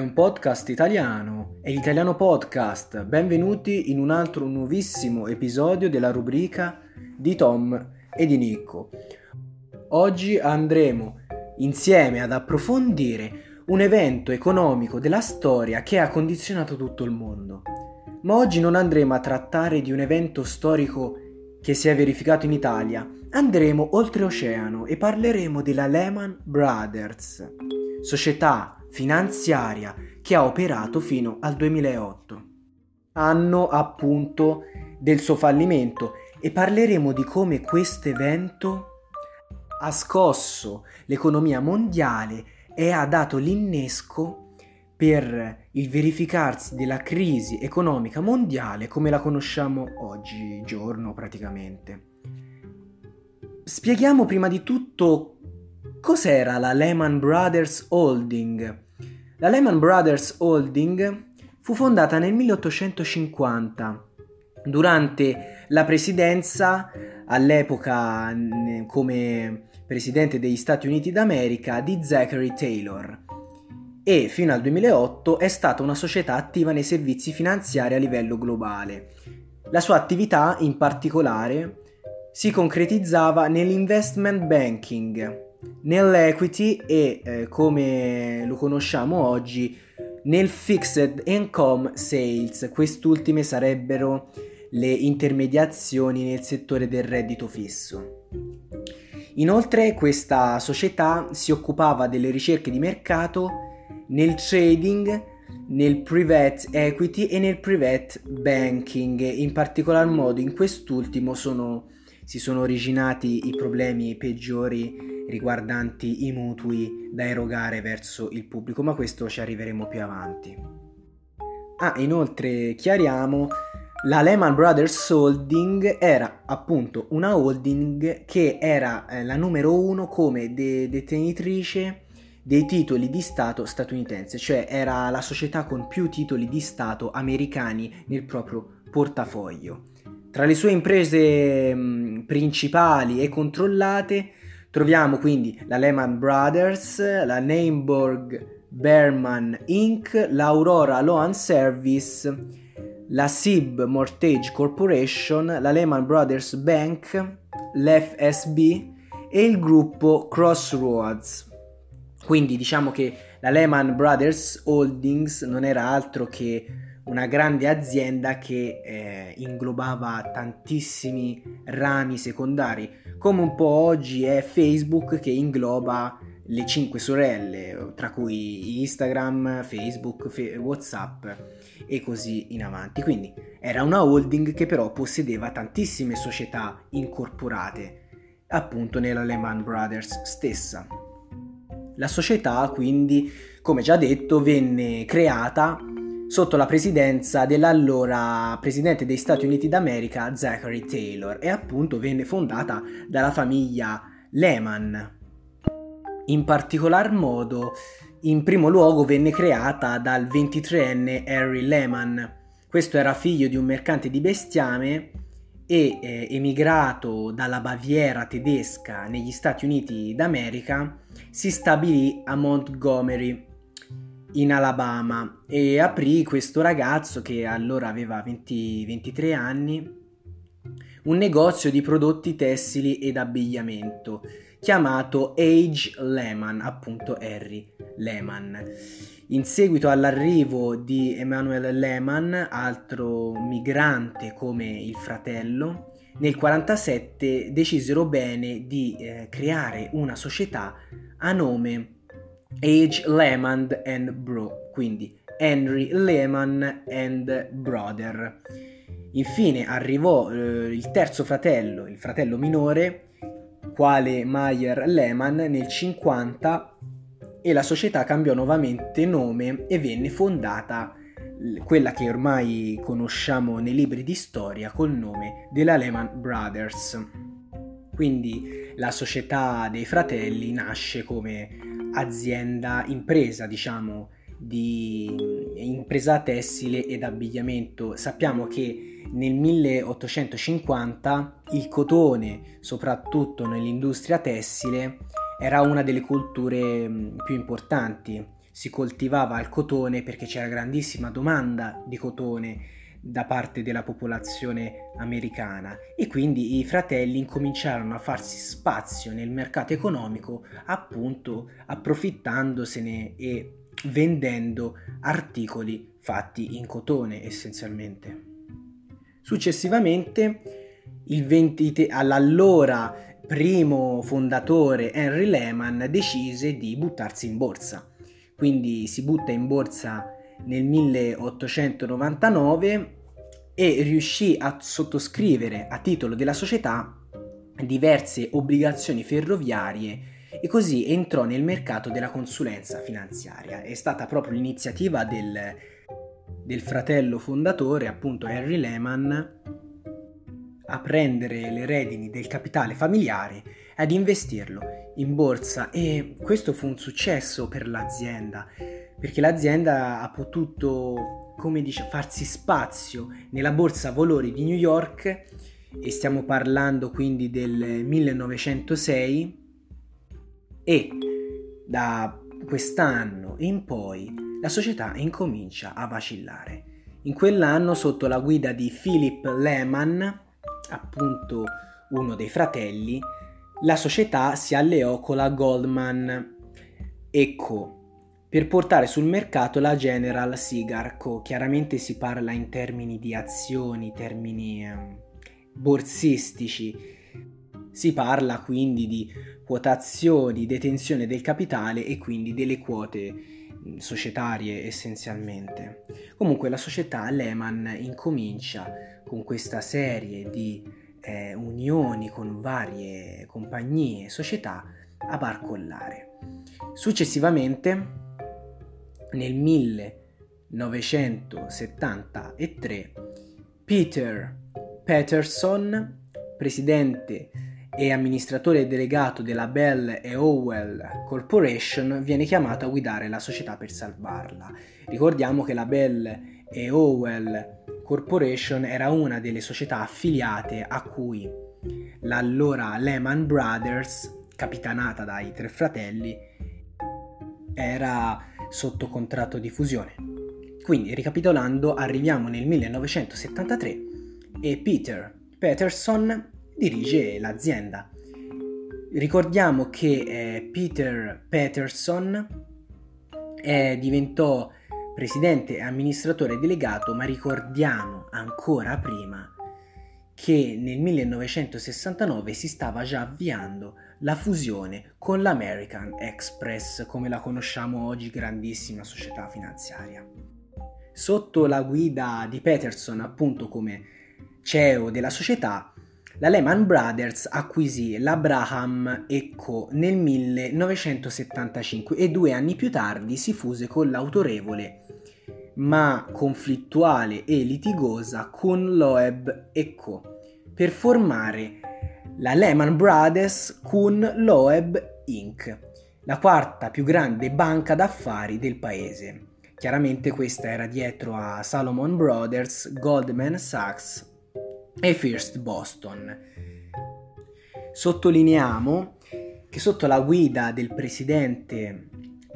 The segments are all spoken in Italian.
un podcast italiano, è l'Italiano Podcast. Benvenuti in un altro nuovissimo episodio della rubrica di Tom e di Nicco. Oggi andremo insieme ad approfondire un evento economico della storia che ha condizionato tutto il mondo. Ma oggi non andremo a trattare di un evento storico che si è verificato in Italia, andremo oltreoceano e parleremo della Lehman Brothers, società finanziaria che ha operato fino al 2008. Anno appunto del suo fallimento e parleremo di come questo evento ha scosso l'economia mondiale e ha dato l'innesco per il verificarsi della crisi economica mondiale come la conosciamo oggi giorno praticamente. Spieghiamo prima di tutto Cos'era la Lehman Brothers Holding? La Lehman Brothers Holding fu fondata nel 1850 durante la presidenza all'epoca come presidente degli Stati Uniti d'America di Zachary Taylor e fino al 2008 è stata una società attiva nei servizi finanziari a livello globale. La sua attività in particolare si concretizzava nell'investment banking, nell'equity e, eh, come lo conosciamo oggi, nel fixed income sales. Quest'ultime sarebbero le intermediazioni nel settore del reddito fisso. Inoltre questa società si occupava delle ricerche di mercato nel trading, nel private equity e nel private banking. In particolar modo in quest'ultimo sono, si sono originati i problemi peggiori riguardanti i mutui da erogare verso il pubblico, ma questo ci arriveremo più avanti. Ah, inoltre chiariamo, la Lehman Brothers Holding era appunto una holding che era eh, la numero uno come de- detenitrice dei titoli di Stato statunitense, cioè era la società con più titoli di Stato americani nel proprio portafoglio. Tra le sue imprese mh, principali e controllate Troviamo quindi la Lehman Brothers, la Neinborg Berman Inc., l'Aurora Loan Service, la SIB Mortgage Corporation, la Lehman Brothers Bank, l'FSB e il gruppo Crossroads. Quindi diciamo che la Lehman Brothers Holdings non era altro che una grande azienda che eh, inglobava tantissimi rami secondari, come un po' oggi è Facebook che ingloba le cinque sorelle, tra cui Instagram, Facebook, Fe- Whatsapp e così in avanti. Quindi era una holding che però possedeva tantissime società incorporate, appunto nella Lehman Brothers stessa. La società quindi, come già detto, venne creata sotto la presidenza dell'allora presidente degli Stati Uniti d'America Zachary Taylor e appunto venne fondata dalla famiglia Lehman. In particolar modo, in primo luogo venne creata dal 23enne Harry Lehman. Questo era figlio di un mercante di bestiame e eh, emigrato dalla Baviera tedesca negli Stati Uniti d'America, si stabilì a Montgomery in Alabama e aprì questo ragazzo che allora aveva 20, 23 anni un negozio di prodotti tessili ed abbigliamento chiamato Age Lehman, appunto Harry Lehman. In seguito all'arrivo di Emmanuel Lehman, altro migrante come il fratello, nel 1947 decisero bene di eh, creare una società a nome Age Lehman and Bro, quindi Henry Lehman and Brother. Infine arrivò eh, il terzo fratello, il fratello minore, quale Meyer Lehman nel 50 e la società cambiò nuovamente nome e venne fondata quella che ormai conosciamo nei libri di storia col nome della Lehman Brothers. Quindi la società dei fratelli nasce come azienda, impresa, diciamo, di impresa tessile ed abbigliamento. Sappiamo che nel 1850 il cotone, soprattutto nell'industria tessile, era una delle culture più importanti. si coltivava il cotone perché c'era grandissima domanda di cotone da parte della popolazione americana e quindi i fratelli incominciarono a farsi spazio nel mercato economico appunto approfittandosene e vendendo articoli fatti in cotone essenzialmente. Successivamente il 20, all'allora primo fondatore Henry Lehman decise di buttarsi in borsa. Quindi si butta in borsa nel 1899 e riuscì a sottoscrivere a titolo della società diverse obbligazioni ferroviarie e così entrò nel mercato della consulenza finanziaria. È stata proprio l'iniziativa del, del fratello fondatore, appunto Henry Lehman, a prendere le redini del capitale familiare e ad investirlo in borsa e questo fu un successo per l'azienda perché l'azienda ha potuto, come dice, farsi spazio nella borsa valori di New York e stiamo parlando quindi del 1906 e da quest'anno in poi la società incomincia a vacillare. In quell'anno, sotto la guida di Philip Lehman, appunto uno dei fratelli, la società si alleò con la Goldman Eco per portare sul mercato la General Cigar Co. Chiaramente si parla in termini di azioni, termini eh, borsistici. Si parla quindi di quotazioni, detenzione del capitale e quindi delle quote societarie essenzialmente. Comunque la società Lehman incomincia con questa serie di eh, unioni con varie compagnie e società a barcollare. Successivamente nel 1973 Peter Patterson, presidente e amministratore delegato della Bell e Howell Corporation, viene chiamato a guidare la società per salvarla. Ricordiamo che la Bell e Howell Corporation era una delle società affiliate a cui l'allora Lehman Brothers, capitanata dai tre fratelli, era sotto contratto di fusione. Quindi, ricapitolando, arriviamo nel 1973 e Peter Peterson dirige l'azienda. Ricordiamo che eh, Peter Peterson eh, diventò presidente e amministratore delegato, ma ricordiamo ancora prima che nel 1969 si stava già avviando la fusione con l'American Express, come la conosciamo oggi, grandissima società finanziaria. Sotto la guida di Peterson, appunto come CEO della società, la Lehman Brothers acquisì l'Abraham Eco nel 1975 e due anni più tardi si fuse con l'autorevole ma conflittuale e litigosa con Loeb Eco per formare la Lehman Brothers con Loeb Inc., la quarta più grande banca d'affari del paese. Chiaramente questa era dietro a Salomon Brothers, Goldman Sachs e First Boston. Sottolineiamo che sotto la guida del presidente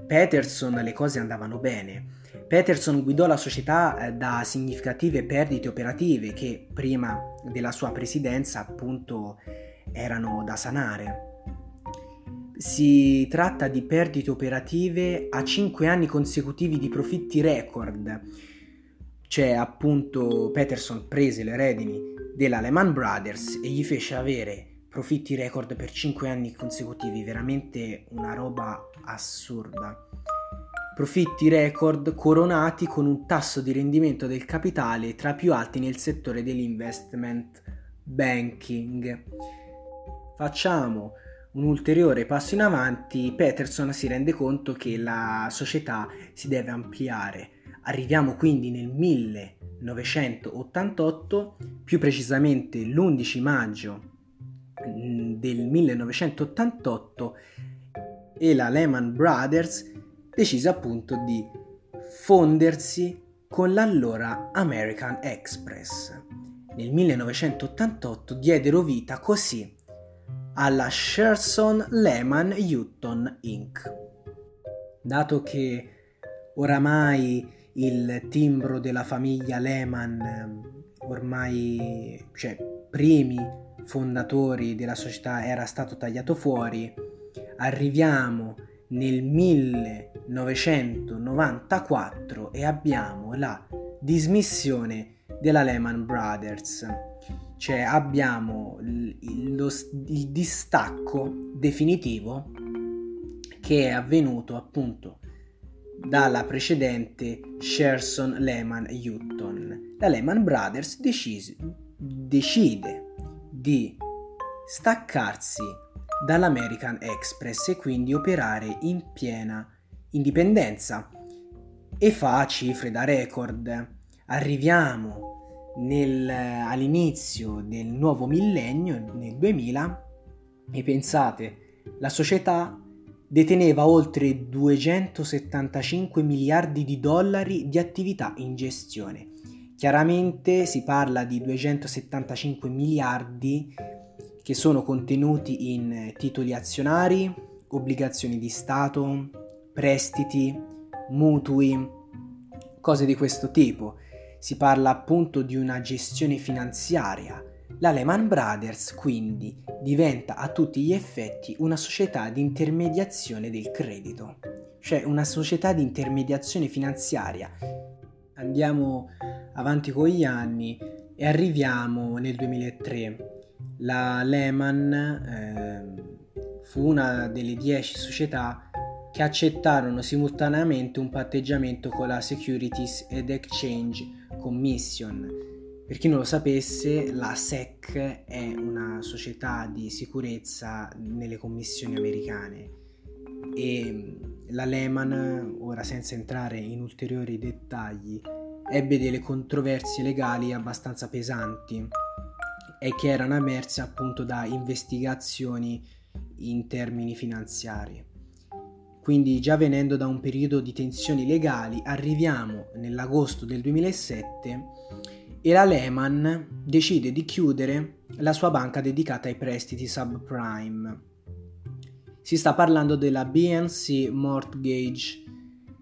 Peterson le cose andavano bene. Peterson guidò la società eh, da significative perdite operative che prima della sua presidenza appunto erano da sanare. Si tratta di perdite operative a 5 anni consecutivi di profitti record. Cioè, appunto, Peterson prese le redini della Lehman Brothers e gli fece avere profitti record per 5 anni consecutivi, veramente una roba assurda. Profitti record coronati con un tasso di rendimento del capitale tra i più alti nel settore dell'investment banking facciamo un ulteriore passo in avanti, Peterson si rende conto che la società si deve ampliare. Arriviamo quindi nel 1988, più precisamente l'11 maggio mm, del 1988 e la Lehman Brothers decise appunto di fondersi con l'allora American Express. Nel 1988 diedero vita così alla Sherson Lehman Hutton Inc. Dato che oramai il timbro della famiglia Lehman, ormai cioè primi fondatori della società era stato tagliato fuori, arriviamo nel 1994 e abbiamo la dismissione della Lehman Brothers, cioè abbiamo il, lo, il distacco definitivo che è avvenuto appunto dalla precedente Sherson Lehman Hutton. La Lehman Brothers decise, decide di staccarsi dall'American Express e quindi operare in piena indipendenza e fa cifre da record. Arriviamo nel, all'inizio del nuovo millennio, nel 2000, e pensate, la società deteneva oltre 275 miliardi di dollari di attività in gestione. Chiaramente si parla di 275 miliardi che sono contenuti in titoli azionari, obbligazioni di Stato, prestiti, mutui, cose di questo tipo. Si parla appunto di una gestione finanziaria la Lehman Brothers quindi diventa a tutti gli effetti una società di intermediazione del credito, cioè una società di intermediazione finanziaria. Andiamo avanti con gli anni e arriviamo nel 2003. La Lehman eh, fu una delle dieci società che accettarono simultaneamente un patteggiamento con la Securities and Exchange Commission per chi non lo sapesse, la SEC è una società di sicurezza nelle commissioni americane e la Lehman, ora senza entrare in ulteriori dettagli, ebbe delle controversie legali abbastanza pesanti e che erano emerse appunto da investigazioni in termini finanziari. Quindi già venendo da un periodo di tensioni legali arriviamo nell'agosto del 2007 e la Lehman decide di chiudere la sua banca dedicata ai prestiti subprime. Si sta parlando della BNC Mortgage,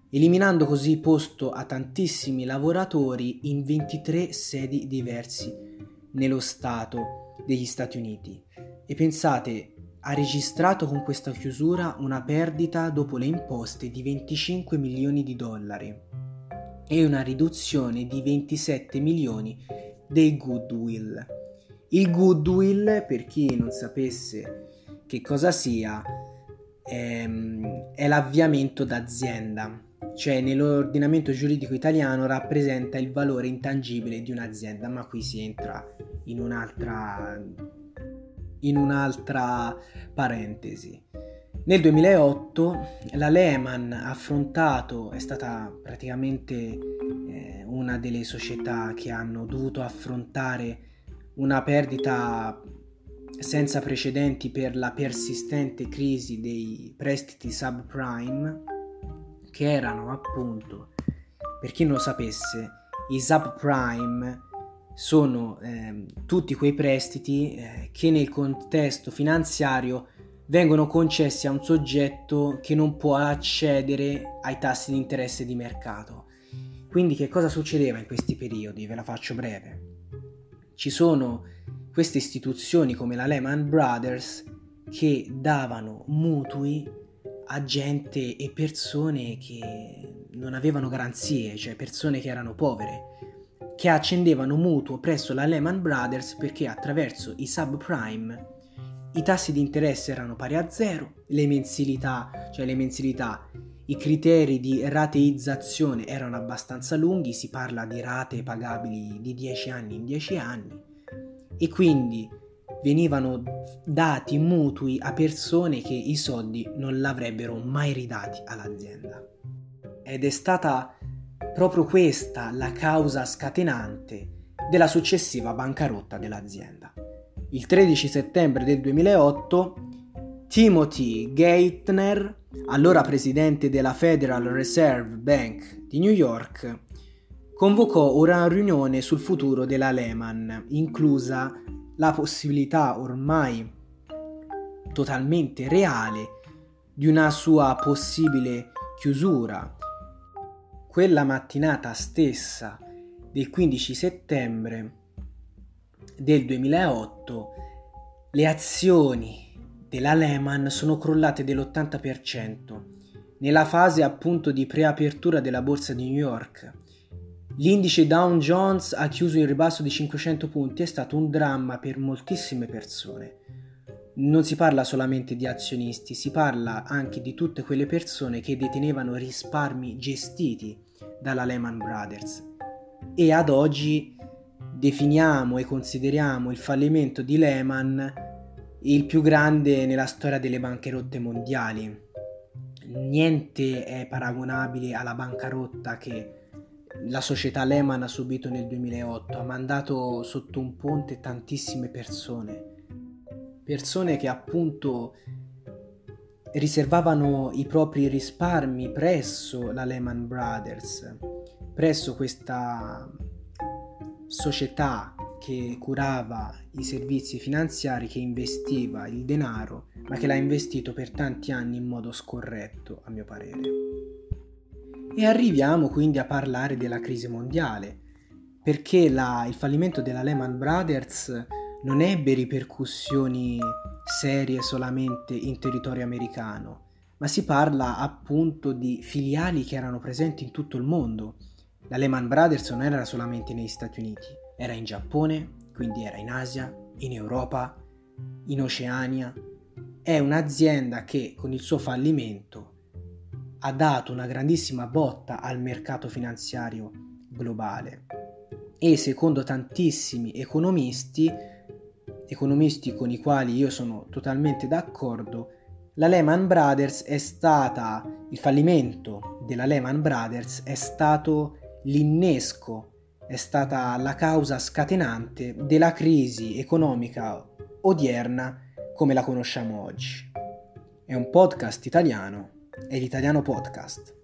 eliminando così posto a tantissimi lavoratori in 23 sedi diversi nello Stato degli Stati Uniti. E pensate, ha registrato con questa chiusura una perdita dopo le imposte di 25 milioni di dollari e una riduzione di 27 milioni dei goodwill. Il goodwill, per chi non sapesse che cosa sia, è, ehm, è l'avviamento d'azienda, cioè nell'ordinamento giuridico italiano rappresenta il valore intangibile di un'azienda, ma qui si entra in un'altra, in un'altra parentesi. Nel 2008 la Lehman ha affrontato, è stata praticamente eh, una delle società che hanno dovuto affrontare una perdita senza precedenti per la persistente crisi dei prestiti subprime che erano appunto, per chi non lo sapesse, i subprime sono eh, tutti quei prestiti eh, che nel contesto finanziario vengono concessi a un soggetto che non può accedere ai tassi di interesse di mercato. Quindi che cosa succedeva in questi periodi? Ve la faccio breve. Ci sono queste istituzioni come la Lehman Brothers che davano mutui a gente e persone che non avevano garanzie, cioè persone che erano povere, che accendevano mutuo presso la Lehman Brothers perché attraverso i subprime i tassi di interesse erano pari a zero, le mensilità, cioè le mensilità, i criteri di rateizzazione erano abbastanza lunghi, si parla di rate pagabili di 10 anni in 10 anni e quindi venivano dati mutui a persone che i soldi non l'avrebbero mai ridati all'azienda. Ed è stata proprio questa la causa scatenante della successiva bancarotta dell'azienda. Il 13 settembre del 2008 Timothy Geithner, allora presidente della Federal Reserve Bank di New York, convocò una riunione sul futuro della Lehman, inclusa la possibilità ormai totalmente reale di una sua possibile chiusura. Quella mattinata stessa del 15 settembre del 2008 le azioni della Lehman sono crollate dell'80% nella fase appunto di preapertura della borsa di New York. L'indice Dow Jones ha chiuso in ribasso di 500 punti, è stato un dramma per moltissime persone. Non si parla solamente di azionisti, si parla anche di tutte quelle persone che detenevano risparmi gestiti dalla Lehman Brothers. E ad oggi definiamo e consideriamo il fallimento di Lehman il più grande nella storia delle bancarotte mondiali. Niente è paragonabile alla bancarotta che la società Lehman ha subito nel 2008, ha mandato sotto un ponte tantissime persone, persone che appunto riservavano i propri risparmi presso la Lehman Brothers, presso questa società che curava i servizi finanziari, che investiva il denaro, ma che l'ha investito per tanti anni in modo scorretto, a mio parere. E arriviamo quindi a parlare della crisi mondiale, perché la, il fallimento della Lehman Brothers non ebbe ripercussioni serie solamente in territorio americano, ma si parla appunto di filiali che erano presenti in tutto il mondo. La Lehman Brothers non era solamente negli Stati Uniti, era in Giappone, quindi era in Asia, in Europa, in Oceania. È un'azienda che con il suo fallimento ha dato una grandissima botta al mercato finanziario globale e secondo tantissimi economisti, economisti con i quali io sono totalmente d'accordo, la Lehman Brothers è stata, il fallimento della Lehman Brothers è stato l'innesco è stata la causa scatenante della crisi economica odierna come la conosciamo oggi. È un podcast italiano, è l'italiano podcast.